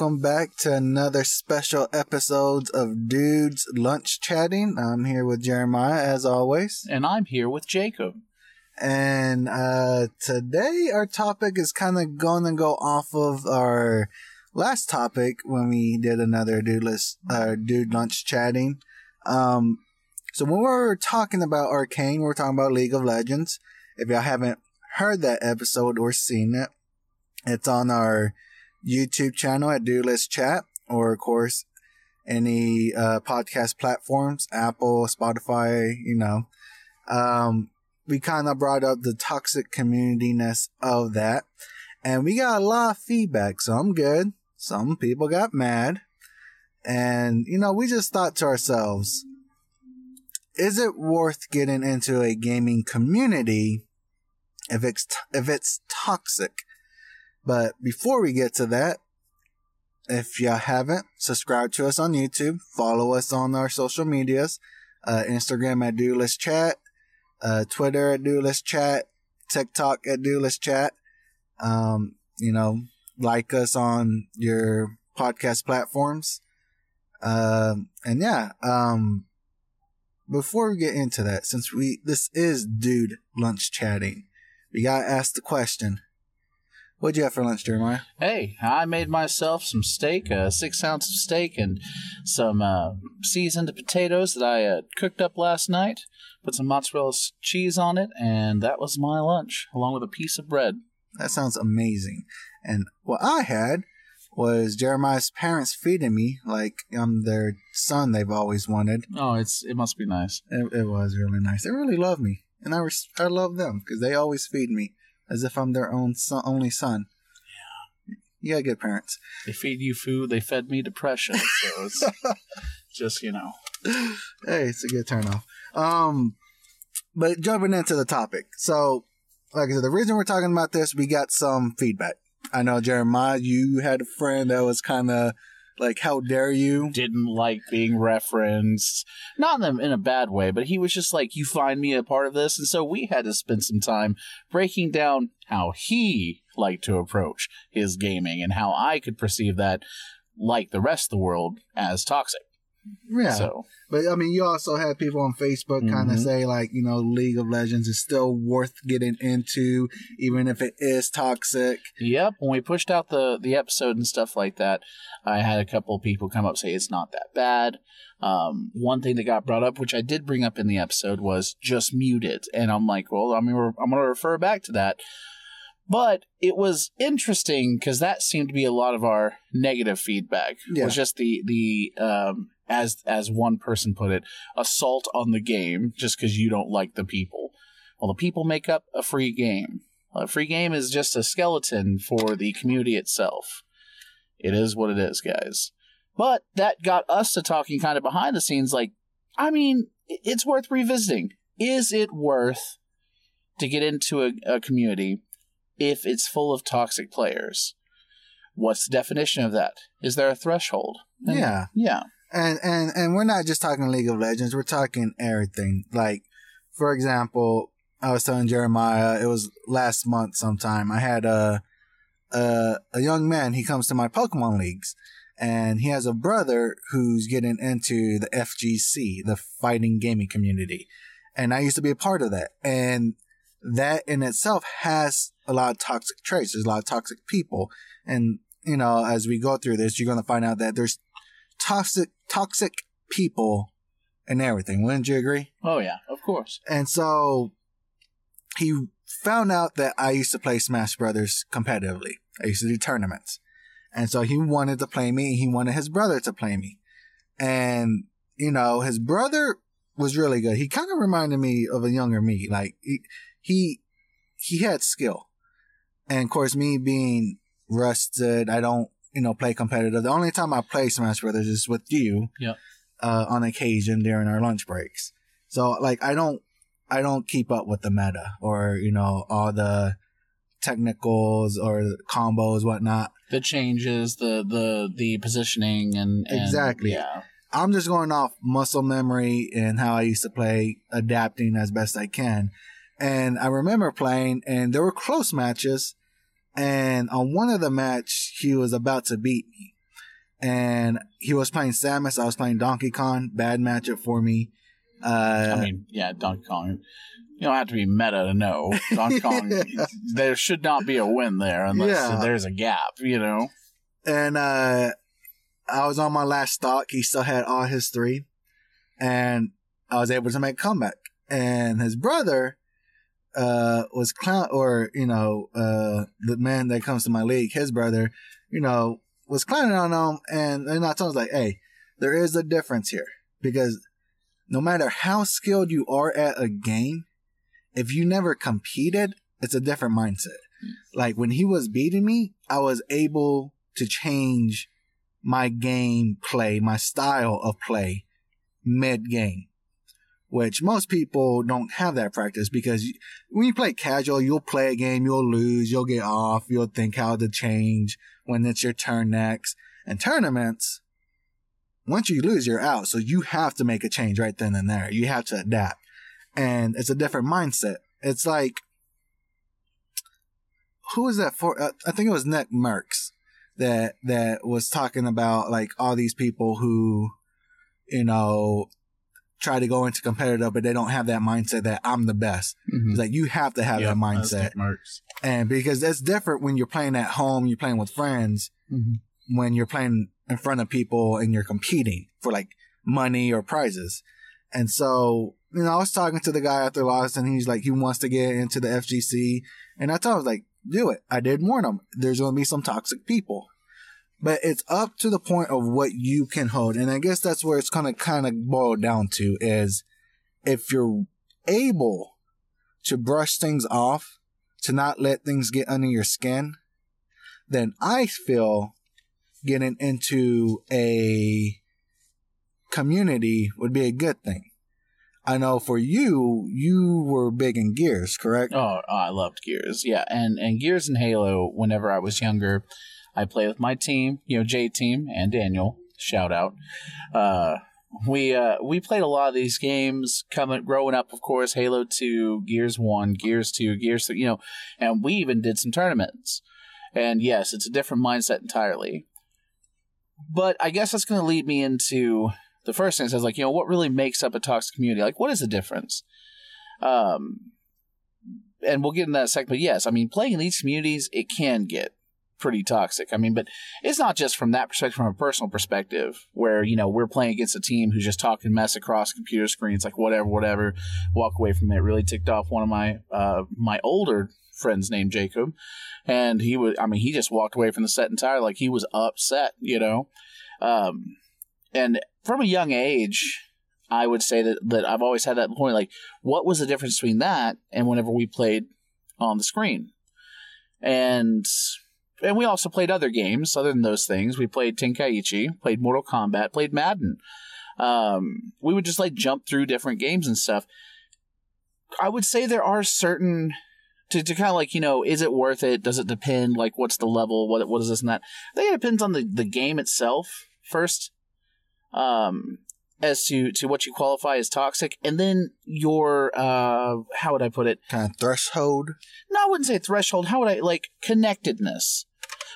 welcome back to another special episode of Dudes Lunch Chatting. I'm here with Jeremiah as always. And I'm here with Jacob. And uh, today our topic is kind of going to go off of our last topic when we did another dude list, uh, dude lunch chatting. Um, so when we were talking about Arcane, we were talking about League of Legends. If y'all haven't heard that episode or seen it, it's on our YouTube channel at Do Let's Chat, or of course any uh, podcast platforms, Apple, Spotify, you know. Um, we kind of brought up the toxic communityness of that, and we got a lot of feedback. Some good, some people got mad, and you know we just thought to ourselves, is it worth getting into a gaming community if it's if it's toxic? But before we get to that, if you haven't, subscribe to us on YouTube, follow us on our social medias, uh, Instagram at Do Chat, uh, Twitter at Do Chat, TikTok at Do Chat. Um, you know, like us on your podcast platforms. Um, and yeah, um, before we get into that, since we, this is Dude Lunch Chatting, we gotta ask the question. What'd you have for lunch, Jeremiah? Hey, I made myself some steak, uh, six ounce of steak, and some uh, seasoned potatoes that I uh, cooked up last night. Put some mozzarella cheese on it, and that was my lunch, along with a piece of bread. That sounds amazing. And what I had was Jeremiah's parents feeding me like I'm their son they've always wanted. Oh, it's it must be nice. It, it was really nice. They really love me, and I res- I love them because they always feed me as if I'm their own son, only son. Yeah, you got good parents. They feed you food. They fed me depression. So it's just you know. hey, it's a good turnoff. Um, but jumping into the topic. So, like I said, the reason we're talking about this, we got some feedback. I know Jeremiah, you had a friend that was kind of like, "How dare you?" didn't like being referenced. Not in a, in a bad way, but he was just like, You find me a part of this. And so we had to spend some time breaking down how he liked to approach his gaming and how I could perceive that, like the rest of the world, as toxic. Yeah. So, But I mean, you also had people on Facebook kind of say like, you know, League of Legends is still worth getting into, even if it is toxic. yep, when we pushed out the, the episode and stuff like that, I had a couple of people come up say it's not that bad. Um, one thing that got brought up, which I did bring up in the episode, was just muted. And I'm like, well, I mean, we're, I'm going to refer back to that. But it was interesting because that seemed to be a lot of our negative feedback. Yeah. Was just the the um, as as one person put it, assault on the game just because you don't like the people. Well, the people make up a free game. A free game is just a skeleton for the community itself. It is what it is, guys. But that got us to talking kind of behind the scenes like, I mean, it's worth revisiting. Is it worth to get into a, a community if it's full of toxic players? What's the definition of that? Is there a threshold? And- Yeah. Yeah. And, and, and we're not just talking League of Legends. We're talking everything. Like, for example, I was telling Jeremiah, it was last month sometime. I had a, a, a young man. He comes to my Pokemon leagues and he has a brother who's getting into the FGC, the fighting gaming community. And I used to be a part of that. And that in itself has a lot of toxic traits. There's a lot of toxic people. And, you know, as we go through this, you're going to find out that there's toxic, toxic people and everything. Wouldn't you agree? Oh, yeah, of course. And so he found out that I used to play Smash Brothers competitively. I used to do tournaments. And so he wanted to play me. He wanted his brother to play me. And, you know, his brother was really good. He kind of reminded me of a younger me. Like he, he, he had skill. And of course, me being rusted, I don't you know, play competitive. The only time I play Smash Brothers is with you. Yep. Uh, on occasion during our lunch breaks. So like I don't I don't keep up with the meta or you know all the technicals or combos whatnot. The changes, the the the positioning, and, and Exactly. Yeah. I'm just going off muscle memory and how I used to play, adapting as best I can. And I remember playing, and there were close matches. And on one of the match, he was about to beat me, and he was playing Samus. I was playing Donkey Kong. Bad matchup for me. Uh, I mean, yeah, Donkey Kong. You don't have to be meta to know Donkey Kong. There should not be a win there unless Yeah. there's a gap. You know. and uh, I was on my last stock. He still had all his three, and I was able to make a comeback. And his brother uh, was clown, or you know, uh, the man that comes to my league, his brother, you know, was clowning on him. And and I told him like, hey, there is a difference here because no matter how skilled you are at a game, if you never competed, it's a different mindset. Like when he was beating me, I was able to change my game play, my style of play mid game, which most people don't have that practice because when you play casual, you'll play a game, you'll lose, you'll get off, you'll think how to change when it's your turn next. And tournaments, once you lose, you're out. So you have to make a change right then and there. You have to adapt. And it's a different mindset. It's like, who was that for? Uh, I think it was Nick Merckx that that was talking about like all these people who, you know, try to go into competitive, but they don't have that mindset that I'm the best. It's like you have to have Yep, that mindset, and because that's different when you're playing at home, you're playing with friends, when you're playing in front of people and you're competing for like money or prizes. And so, you know, I was talking to the guy after loss and he's like, he wants to get into the FGC. And I told him, like, do it. I did warn him. There's going to be some toxic people. But it's up to the point of what you can hold. And I guess that's where it's going to kind of boil down to is if you're able to brush things off, to not let things get under your skin, then I feel getting into a community would be a good thing. I know for you, you were big in gears, correct? Oh, oh, I loved Gears. Yeah, and and Gears and Halo. Whenever I was younger, I play with my team. You know, J Team and Daniel. Shout out. Uh, we uh, we played a lot of these games coming growing up. Of course, Halo Two, Gears One, Gears Two, Gears. Three, You know, and we even did some tournaments. And yes, it's a different mindset entirely. But I guess that's going to lead me into the first thing. Says like, you know, what really makes up a toxic community? Like, what is the difference? Um, and we'll get into that in a second. But yes, I mean, playing in these communities, it can get pretty toxic. I mean, but it's not just from that perspective, from a personal perspective, where you know we're playing against a team who's just talking mess across computer screens, like whatever, whatever. Walk away from it. really ticked off one of my uh, my older friends named Jacob, and he was. I mean, he just walked away from the set entirely, like he was upset, you know. Um, and from a young age, I would say that that I've always had that point, like what was the difference between that and whenever we played on the screen, and and we also played other games other than those things. We played Tenkaichi, played Mortal Kombat, played Madden. Um, we would just like jump through different games and stuff. I would say there are certain to, to kind of like you know is it worth it? Does it depend? Like what's the level? What what is this and that? I think it depends on the the game itself first. Um, as to to what you qualify as toxic, and then your uh, how would I put it? Kind of threshold. no, I wouldn't say threshold. How would I like connectedness?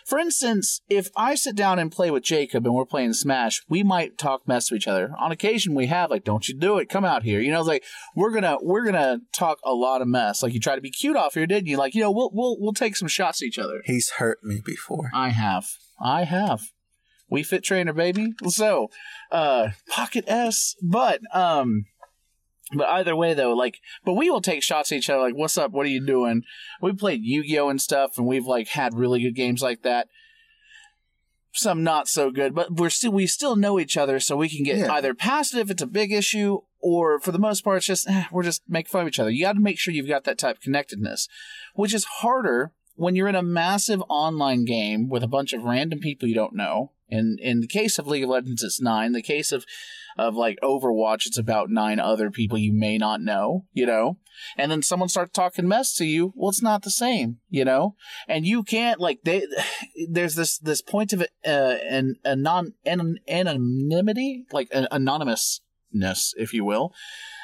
For instance, if I sit down and play with Jacob and we're playing Smash, we might talk mess to each other. On occasion, we have like, "Don't you do it? Come out here." You know, like we're gonna we're gonna talk a lot of mess. Like you try to be cute off here, didn't you? Like you know, we'll we'll we'll take some shots at each other. He's hurt me before. I have, I have. Wii Fit Trainer, baby. So, uh, pocket S, but um. But either way, though, like, but we will take shots at each other. Like, what's up? What are you doing? We played Yu Gi Oh and stuff, and we've like had really good games like that. Some not so good, but we're still we still know each other, so we can get Yeah. either past it if it's a big issue, or for the most part, it's just eh, we're just making fun of each other. You got to make sure you've got that type of connectedness, which is harder when you're in a massive online game with a bunch of random people you don't know, and in the case of League of Legends, it's nine. In the case of of like Overwatch, it's about nine other people you may not know, you know? And then someone starts talking mess to you, well, it's not the same, you know? And you can't, like, they, there's this, this point of, uh, an, anon, an, anonymity, like, an anonymousness, if you will,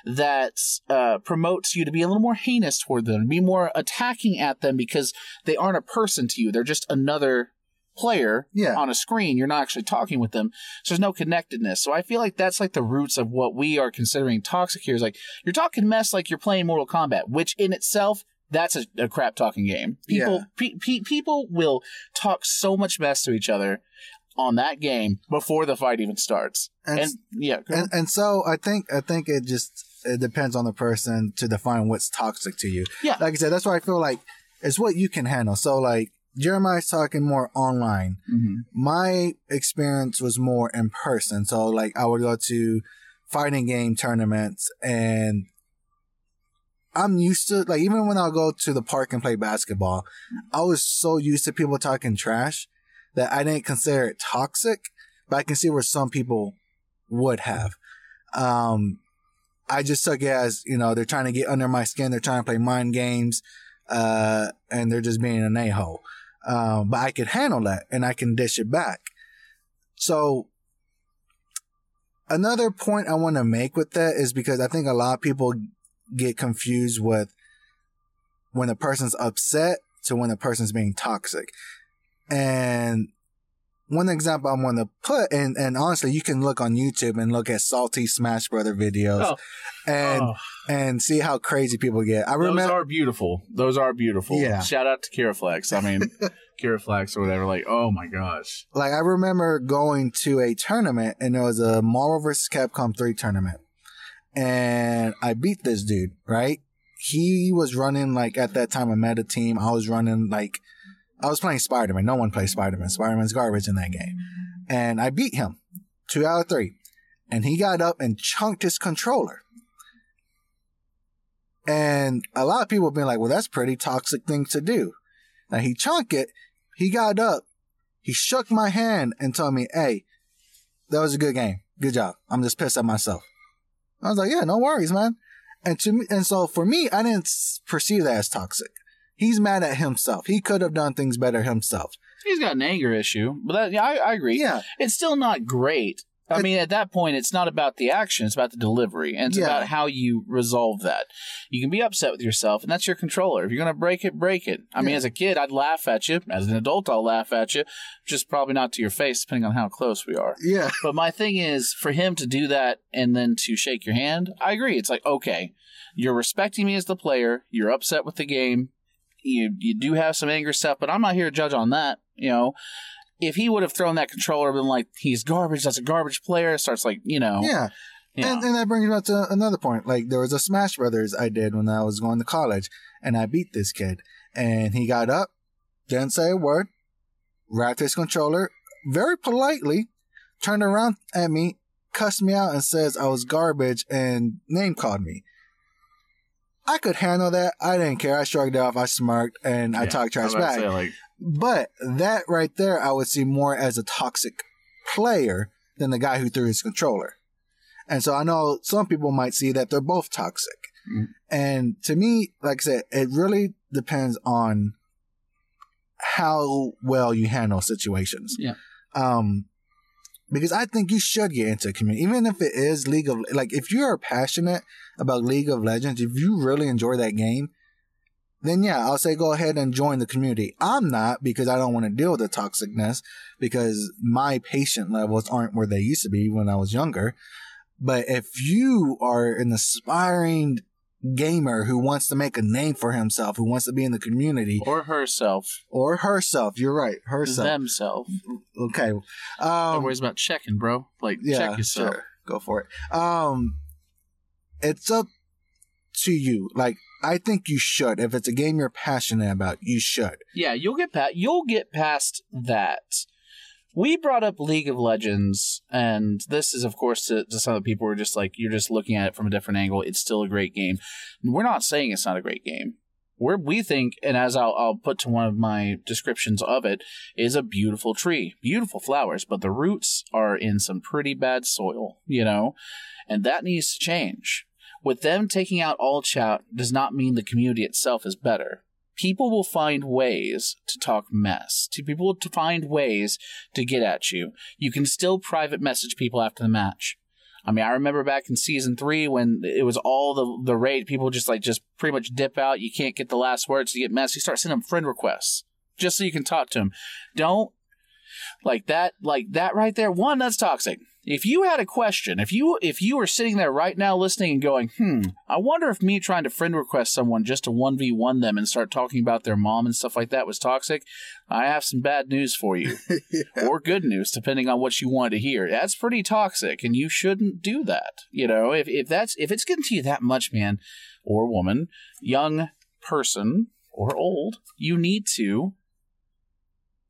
that uh, promotes you to be a little more heinous toward them, be more attacking at them because they aren't a person to you. They're just another player Yeah. on a screen. You're not actually talking with them. So there's no connectedness. So I feel like that's like the roots of what we are considering toxic here is like you're talking mess like you're playing Mortal Kombat, which in itself that's a, a crap talking game. People Yeah. pe- pe- people will talk so much mess to each other on that game before the fight even starts. And, And, yeah, and and so I think I think it just it depends on the person to define what's toxic to you. Yeah. Like I said, that's why I feel like it's what you can handle. So like Jeremiah's talking more online. Mhm. my experience was more in person. So like I would go to fighting game tournaments and I'm used to like even when I'll go to the park and play basketball, I was so used to people talking trash that I didn't consider it toxic, but I can see where some people would have. Um I just took it as, you know, they're trying to get under my skin, they're trying to play mind games, uh, and they're just being an a-hole. Um, but I could handle that and I can dish it back. So another point I want to make with that is because I think a lot of people get confused with when a person's upset to when a person's being toxic. And one example I want to put, and, and honestly, you can look on YouTube and look at salty Smash Brother videos Oh. and, Oh, and see how crazy people get. I those remember, are beautiful. Those are beautiful. Yeah. Shout out to Kiraflex. I mean, Kiraflex or whatever. Like, oh my gosh. like I remember going to a tournament and it was a Marvel vs. Capcom 3 tournament. And I beat this dude, right? He was running like at that time a meta team. I was running like I was playing Spider-Man. No one plays Spider-Man. Spider-Man's garbage in that game. And I beat him. Two out of three. And he got up and chunked his controller. And a lot of people have been like, well, that's pretty toxic thing to do. Now he chunked it. He got up. He shook my hand and told me, hey, that was a good game. Good job. I'm just pissed at myself. I was like, yeah, no worries, man. And to me, and so for me, I didn't perceive that as toxic. He's mad at himself. He could have done things better himself. He's got an anger issue, but that, yeah, I, I agree. Yeah. It's still not great. I It- mean, at that point, it's not about the action; it's about the delivery, and it's Yeah. about how you resolve that. You can be upset with yourself, and that's your controller. If you're going to break it, break it. I mean, as a kid, I'd laugh at you. As an adult, I'll laugh at you. Just probably not to your face, depending on how close we are. Yeah. But my thing is, for him to do that and then to shake your hand, I agree. It's like, okay, you're respecting me as the player. You're upset with the game. You you do have some anger stuff, but I'm not here to judge on that. You know, if he would have thrown that controller, and been like, he's garbage. That's a garbage player. Starts like, you know, Yeah. yeah. And, and that brings me up to another point. Like there was a Smash Brothers I did when I was going to college, and I beat this kid, and he got up, didn't say a word, wrapped his controller very politely, turned around at me, cussed me out, and says I was garbage and name called me. I could handle that. I didn't care. I shrugged it off. I smirked and I Yeah. talked trash back. say, like, But that right there, I would see more as a toxic player than the guy who threw his controller. And so I know some people might see that they're both toxic. Mhm. And to me, like I said, it really depends on how well you handle situations. Yeah. Um, because I think you should get into a community, even if it is League of, like, if you are passionate about League of Legends, if you really enjoy that game, then yeah, I'll say go ahead and join the community. I'm not because I don't want to deal with the toxicness because my patient levels aren't where they used to be when I was younger. But if you are an aspiring gamer who wants to make a name for himself, who wants to be in the community or herself, or herself, you're right, herself. themself. Okay. Um, Everybody's about checking, bro. Like, yeah, check yourself. sure. Go for it. Um, it's up to you. Like, I think you should. If it's a game you're passionate about, you should. Yeah, you'll get past you'll get past that. We brought up League of Legends, and this is, of course, to, to some of the people who are just like you're just looking at it from a different angle. It's still a great game. We're not saying it's not a great game. where we think, and as I'll, I'll put to one of my descriptions of it, is a beautiful tree, beautiful flowers, but the roots are in some pretty bad soil, you know, and that needs to change. With them taking out all chat does not mean the community itself is better. People will find ways to talk mess. To people will find ways to get at you. You can still private message people after the match. I mean, I remember back in season three when it was all the the raid, people just like just pretty much dip out. You can't get the last words to get messy. You start sending them friend requests just so you can talk to them. Don't like that. Like that right there. One, that's toxic. If you had a question, if you if you were sitting there right now listening and going, hmm, I wonder if me trying to friend request someone just to one v one them and start talking about their mom and stuff like that was toxic, I have some bad news for you, yeah. or good news depending on what you want to hear. That's pretty toxic, and you shouldn't do that. You know, if if that's if it's getting to you that much, man, or woman, young person or old, you need to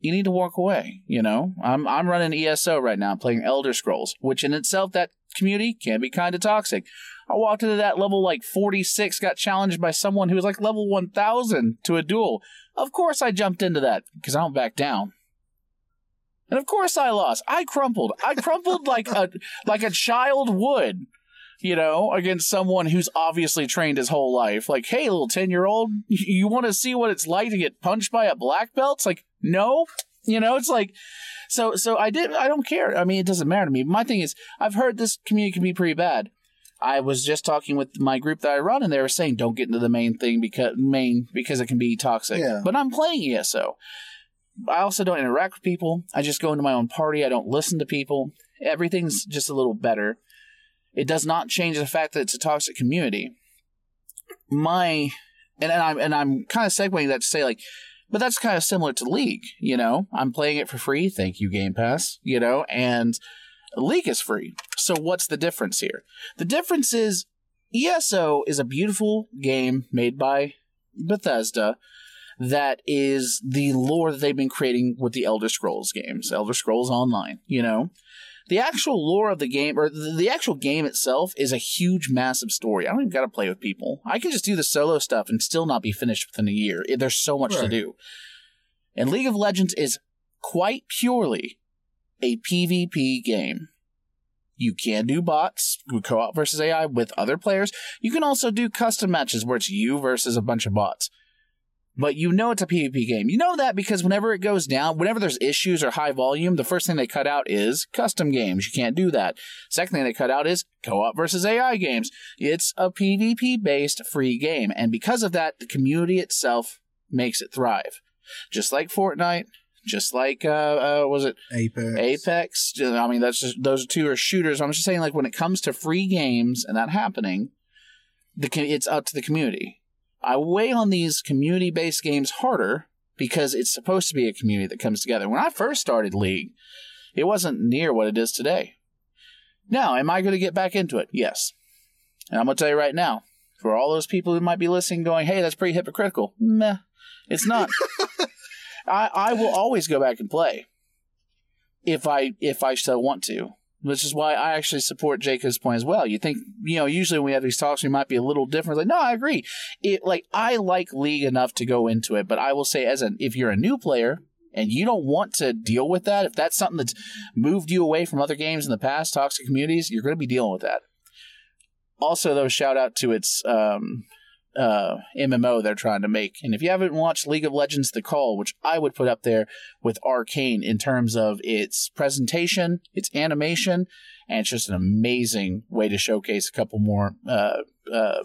you need to walk away. You know, I'm I'm running ESO right now, playing Elder Scrolls, which in itself that community can be kind of toxic. I walked into that level like 46, got challenged by someone who was like level 1000 to a duel. Of course, I jumped into that because I don't back down. And of course, I lost. I crumpled. I crumpled like a like a child would. You know, against someone who's obviously trained his whole life. Like, hey, little 10 year old, you want to see what it's like to get punched by a black belt? It's like, no. You know, it's like, so, so I did, I don't care. I mean, it doesn't matter to me. My thing is, I've heard this community can be pretty bad. I was just talking with my group that I run, and they were saying don't get into the main thing because main because it can be toxic. Yeah. But I'm playing ESO. I also don't interact with people. I just go into my own party. I don't listen to people. Everything's just a little better. It does not change the fact that it's a toxic community. My and, and I'm and I'm kind of segueing that to say like, but that's kind of similar to League. You know, I'm playing it for free. Thank you, Game Pass. You know, and League is free. So what's the difference here? The difference is ESO is a beautiful game made by Bethesda that is the lore that they've been creating with the Elder Scrolls games, Elder Scrolls Online, you know? The actual lore of the game, or the, actual game itself, is a huge, massive story. I don't even got to play with people. I can just do the solo stuff and still not be finished within a year. There's so much to do. And League of Legends is quite purely a PvP game. You can do bots, co op versus AI with other players. You can also do custom matches where it's you versus a bunch of bots. But you know it's a PvP game. You know that because whenever it goes down, whenever there's issues or high volume, the first thing they cut out is custom games. You can't do that. Second thing they cut out is co op versus AI games. It's a PvP based free game. And because of that, the community itself makes it thrive. Just like Fortnite, just like, uh, uh was it Apex. Apex. I mean, that's just those two are shooters. I'm just saying, like when it comes to free games and that happening, the it's up to the community. I weigh on these community-based games harder because it's supposed to be a community that comes together. When I first started League, it wasn't near what it is today. Now, am I going to get back into it? Yes. And I'm going to tell you right now, for all those people who might be listening, going, "Hey, that's pretty hypocritical." Meh, it's not. I I will always go back and play if I if I so want to. Which is why I actually support Jacob's point as well. You think you know usually when we have these talks we might be a little different. Like no, I agree. It like I like League enough to go into it, but I will say as an if you're a new player and you don't want to deal with that, if that's something that's moved you away from other games in the past, toxic communities, you're going to be dealing with that. Also, though, shout out to its um, uh, MMO they're trying to make. And if you haven't watched League of Legends The Call, which I would put up there with Arcane in terms of its presentation, its animation, and it's just an amazing way to showcase a couple more uh, uh,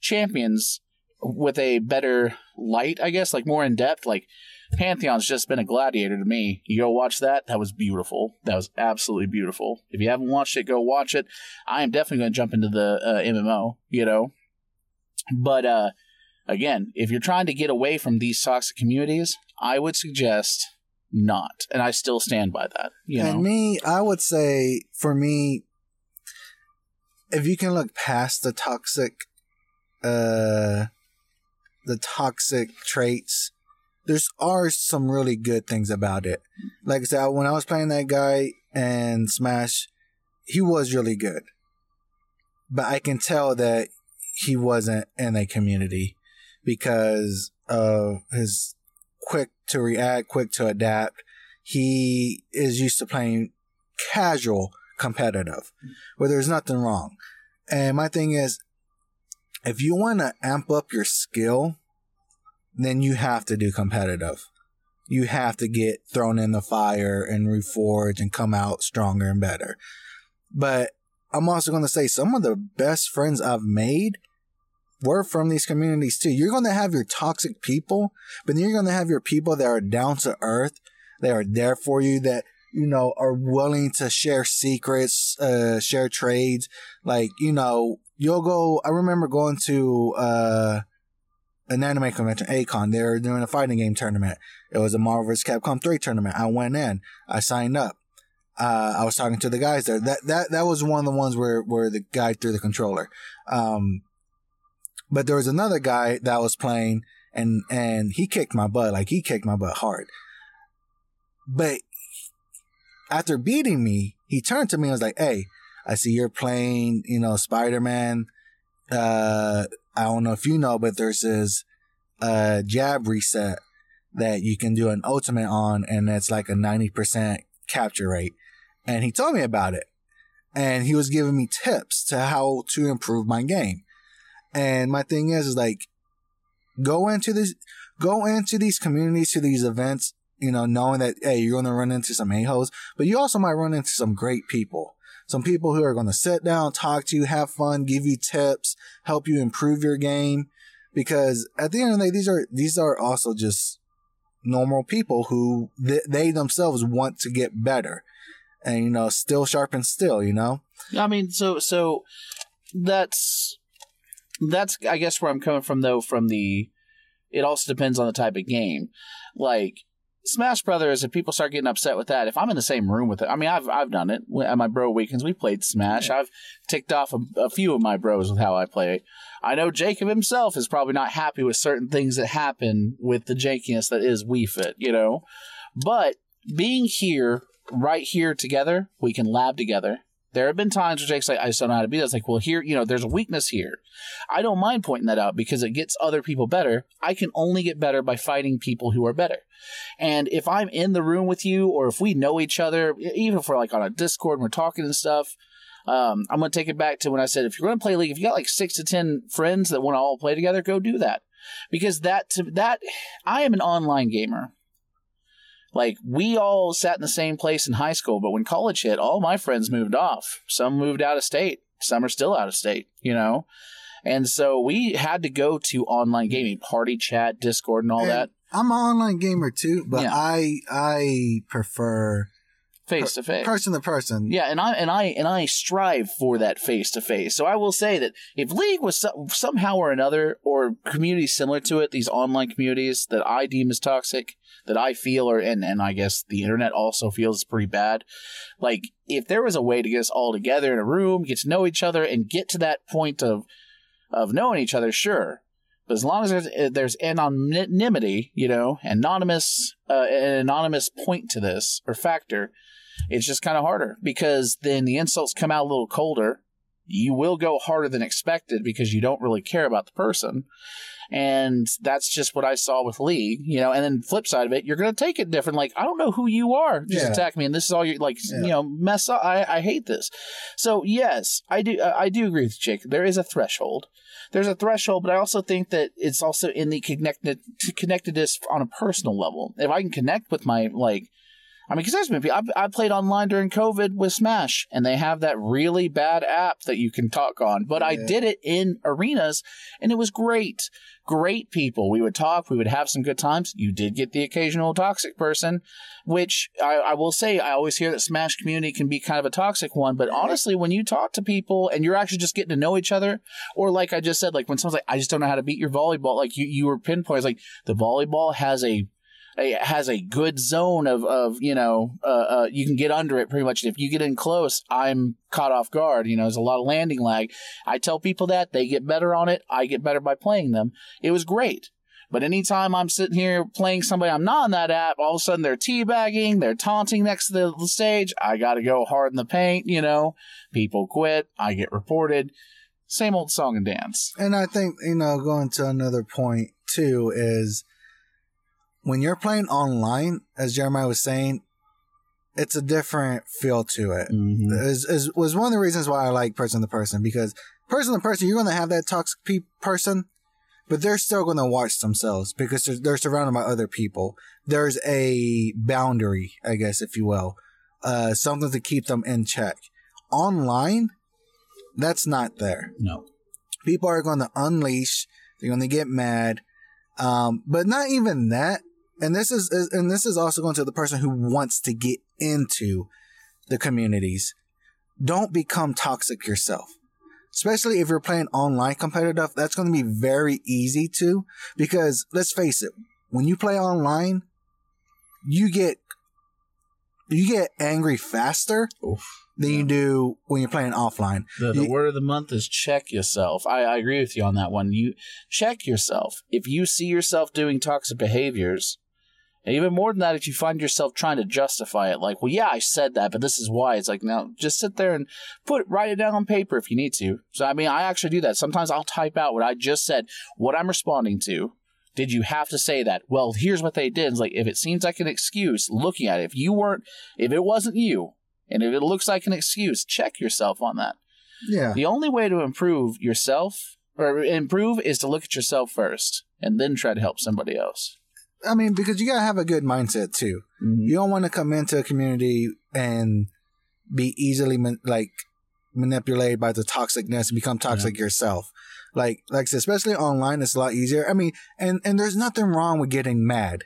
champions with a better light, I guess, like more in depth. Like Pantheon's just been a gladiator to me. You go watch that. That was beautiful. That was absolutely beautiful. If you haven't watched it, go watch it. I am definitely going to jump into the uh, MMO, you know. But uh, again, if you're trying to get away from these toxic communities, I would suggest not. And I still stand by that. You know, And me, I would say for me, if you can look past the toxic, uh, the toxic traits, there's are some really good things about it. Like I said, when I was playing that guy and Smash, he was really good, but I can tell that he wasn't in a community because of his quick to react, quick to adapt. He is used to playing casual competitive, where there's nothing wrong. And my thing is, if you want to amp up your skill, then you have to do competitive. You have to get thrown in the fire and reforge and come out stronger and better. But I'm also going to say some of the best friends I've made were from these communities too. You're going to have your toxic people, but then you're going to have your people that are down to earth. They are there for you that, you know, are willing to share secrets, uh, share trades. Like, you know, you'll go, I remember going to, uh, an anime convention, Acon. They were doing a fighting game tournament. It was a Marvel vs. Capcom 3 tournament. I went in. I signed up. Uh, I was talking to the guys there. That that that was one of the ones where where the guy threw the controller. Um, but there was another guy that was playing, and and he kicked my butt. Like he kicked my butt hard. But after beating me, he turned to me and was like, "Hey, I see you're playing, you know, Spider Man. Uh, I don't know if you know, but there's this uh, jab reset that you can do an ultimate on, and it's like a 90% capture rate. And he told me about it. And he was giving me tips to how to improve my game. And my thing is, is like, go into this, go into these communities, to these events, you know, knowing that, hey, you're going to run into some a-holes, but you also might run into some great people some people who are going to sit down, talk to you, have fun, give you tips, help you improve your game. Because at the end of the day, these are, these are also just normal people who th- they themselves want to get better and, you know, still sharp and still, you know? I mean, so, so that's, that's, I guess, where I'm coming from, though, from the, it also depends on the type of game. Like, Smash Brothers, if people start getting upset with that, if I'm in the same room with it, I mean, I've I've done it at my bro weekends. We played Smash. I've ticked off a, a, few of my bros with how I play. I know Jacob himself is probably not happy with certain things that happen with the jankiness that is Wii Fit, you know. But being here, right here together, we can lab together. There have been times where Jake's like, I just don't know how to be that. It's like, well, here, you know, there's a weakness here. I don't mind pointing that out because it gets other people better. I can only get better by fighting people who are better. And if I'm in the room with you or if we know each other, even if we're like on a Discord and we're talking and stuff, um, I'm going to take it back to when I said, if you're going to play League, if you got like six to 10 friends that want to all play together, go do that. Because that, to, that, I am an online gamer. Like we all sat in the same place in high school, but when college hit, all my friends moved off. Some moved out of state. Some are still out of state, you know? And so we had to go to online gaming, party chat, Discord and all and that. I'm an online gamer too, but yeah. I I prefer face to face, person to person. Yeah, and I and I and I strive for that face to face. So I will say that if League was so, somehow or another, or communities similar to it, these online communities that I deem as toxic, that I feel, or and and I guess the internet also feels pretty bad. Like if there was a way to get us all together in a room, get to know each other, and get to that point of of knowing each other, sure. But as long as there's, uh, there's anonymity, you know, anonymous, uh, an anonymous point to this or factor, it's just kind of harder because then the insults come out a little colder. You will go harder than expected because you don't really care about the person. And that's just what I saw with League, you know. And then flip side of it, you're going to take it different. Like I don't know who you are, just yeah. attack me, and this is all you like, yeah. you know, mess up. I, I hate this. So yes, I do. Uh, I do agree with Jake. There is a threshold. There's a threshold, but I also think that it's also in the connected connectedness on a personal level. If I can connect with my like I mean, because there's been I've, I played online during COVID with Smash, and they have that really bad app that you can talk on. But yeah. I did it in arenas, and it was great. Great people. We would talk. We would have some good times. You did get the occasional toxic person, which I, I will say I always hear that Smash community can be kind of a toxic one. But honestly, when you talk to people and you're actually just getting to know each other, or like I just said, like when someone's like, "I just don't know how to beat your volleyball," like you you were pinpointing, like the volleyball has a it has a good zone of, of you know, uh, uh, you can get under it pretty much. If you get in close, I'm caught off guard. You know, there's a lot of landing lag. I tell people that they get better on it. I get better by playing them. It was great. But anytime I'm sitting here playing somebody I'm not on that app, all of a sudden they're teabagging, they're taunting next to the stage. I got to go hard in the paint, you know. People quit. I get reported. same old song and dance. And I think, you know, going to another point too is when you're playing online, as Jeremiah was saying, it's a different feel to it. Is, is was one of the reasons why I like person to person because person to person, you're going to have that toxic pe- person, but they're still going to watch themselves because they're, they're surrounded by other people. There's a boundary, I guess, if you will, uh, something to keep them in check. Online, that's not there No. people are going to unleash they're going to get mad um, but not even that and this is and this is also going to the person who wants to get into the communities don't become toxic yourself especially if you're playing online competitive that's going to be very easy to because let's face it when you play online you get you get angry faster than you do when you're playing offline The, the You- word of the month is check yourself. I, I agree with you on that one. You check yourself. If you see yourself doing toxic behaviors, and even more than that, if you find yourself trying to justify it, like, well, yeah, I said that, but this is why. It's like, now just sit there and put write it down on paper if you need to. So, I mean, I actually do that. Sometimes I'll type out what I just said, what I'm responding to. Did you have to say that? Well, here's what they did. It's like, if it seems like an excuse, looking at it, if you weren't, if it wasn't you, and if it looks like an excuse, check yourself on that. yeah The only way to improve yourself or improve is to look at yourself first and then try to help somebody else. I mean, because you gotta have a good mindset too. Mm-hmm. You don't want to come into a community and be easily man- like manipulated by the toxicness and become toxic yourself. Like, like said, especially online, it's a lot easier. I mean, and and there's nothing wrong with getting mad.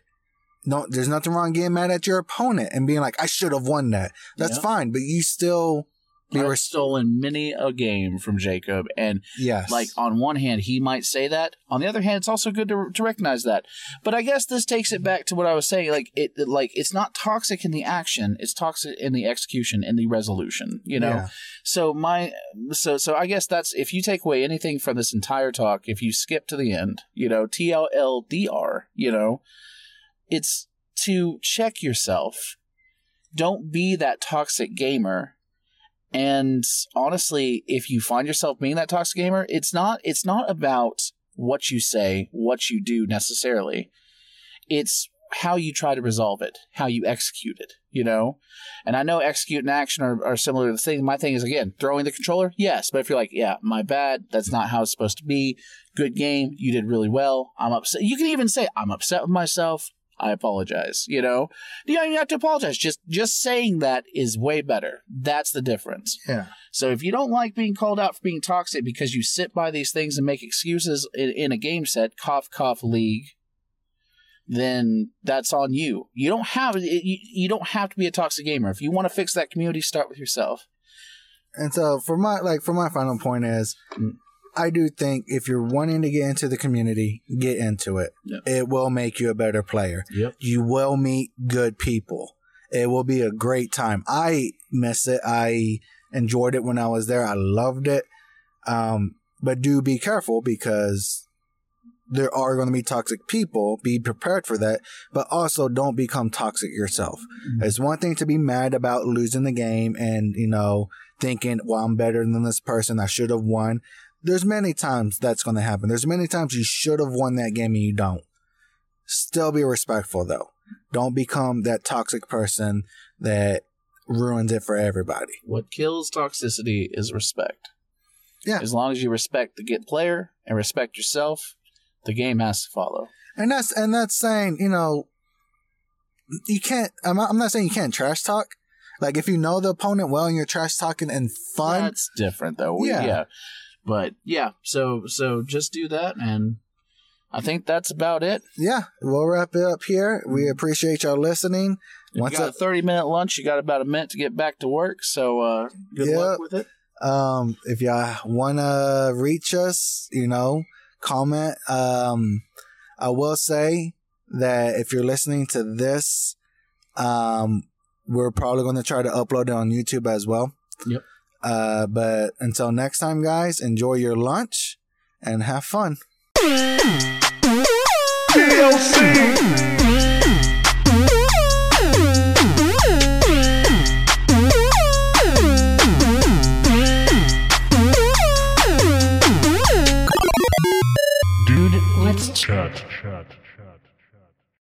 No, there's nothing wrong getting mad at your opponent and being like, I should have won that. That's Yeah. fine, but you still be I've res- stolen many a game from Jacob, and yes, like on one hand, he might say that. On the other hand, it's also good to, to recognize that. But I guess this takes it back to what I was saying. Like it, like it's not toxic in the action; it's toxic in the execution and the resolution. You know. Yeah. So my, so so I guess that's if you take away anything from this entire talk, if you skip to the end, you know, T L L D R, you know, it's to check yourself. Don't be that toxic gamer. And honestly, if you find yourself being that toxic gamer, it's not it's not about what you say, what you do necessarily. It's how you try to resolve it, how you execute it, you know? And I know execute and action are, are similar to the thing. My thing is again, throwing the controller, yes. But if you're like, yeah, my bad, that's not how it's supposed to be. Good game, you did really well. I'm upset. You can even say, I'm upset with myself. I apologize. You know, you don't even have to apologize. Just just saying that is way better. That's the difference. yeah, So if you don't like being called out for being toxic because you sit by these things and make excuses in, in a game set, cough cough league, then that's on you. You don't have you, you don't have to be a toxic gamer. If you want to fix that community, start with yourself. And so for my like for my final point is. I do think if you're wanting to get into the community, get into it. It will make you a better player. Yep. You will meet good people. It will be a great time. I miss it. I enjoyed it when I was there. I loved it. Um, but do be careful because there are going to be toxic people. Be prepared for that, but also don't become toxic yourself. It's one thing to be mad about losing the game and, you know, thinking, well, I'm better than this person. I should have won. There's many times that's going to happen. There's many times you should have won that game and you don't. Still be respectful though. Don't become that toxic person that ruins it for everybody. What kills toxicity is respect. Yeah. As long as you respect the get player and respect yourself, the game has to follow. And that's and that's saying, you know, you can't. I'm not, I'm not saying you can't trash talk. Like if you know the opponent well and you're trash talking and fun, That's different though. We- Yeah. yeah. But yeah, so so just do that and I think that's about it. yeah, we'll wrap it up here. We appreciate y'all listening. Once you got a- 30 minute lunch, you got about a minute to get back to work. So uh good Yep. luck with it. Um, if y'all wanna reach us, you know, comment. Um, I will say that if you're listening to this, um, we're probably going to try to upload it on YouTube as well. Yep. Uh, but until next time, guys, enjoy your lunch and have fun. TLC.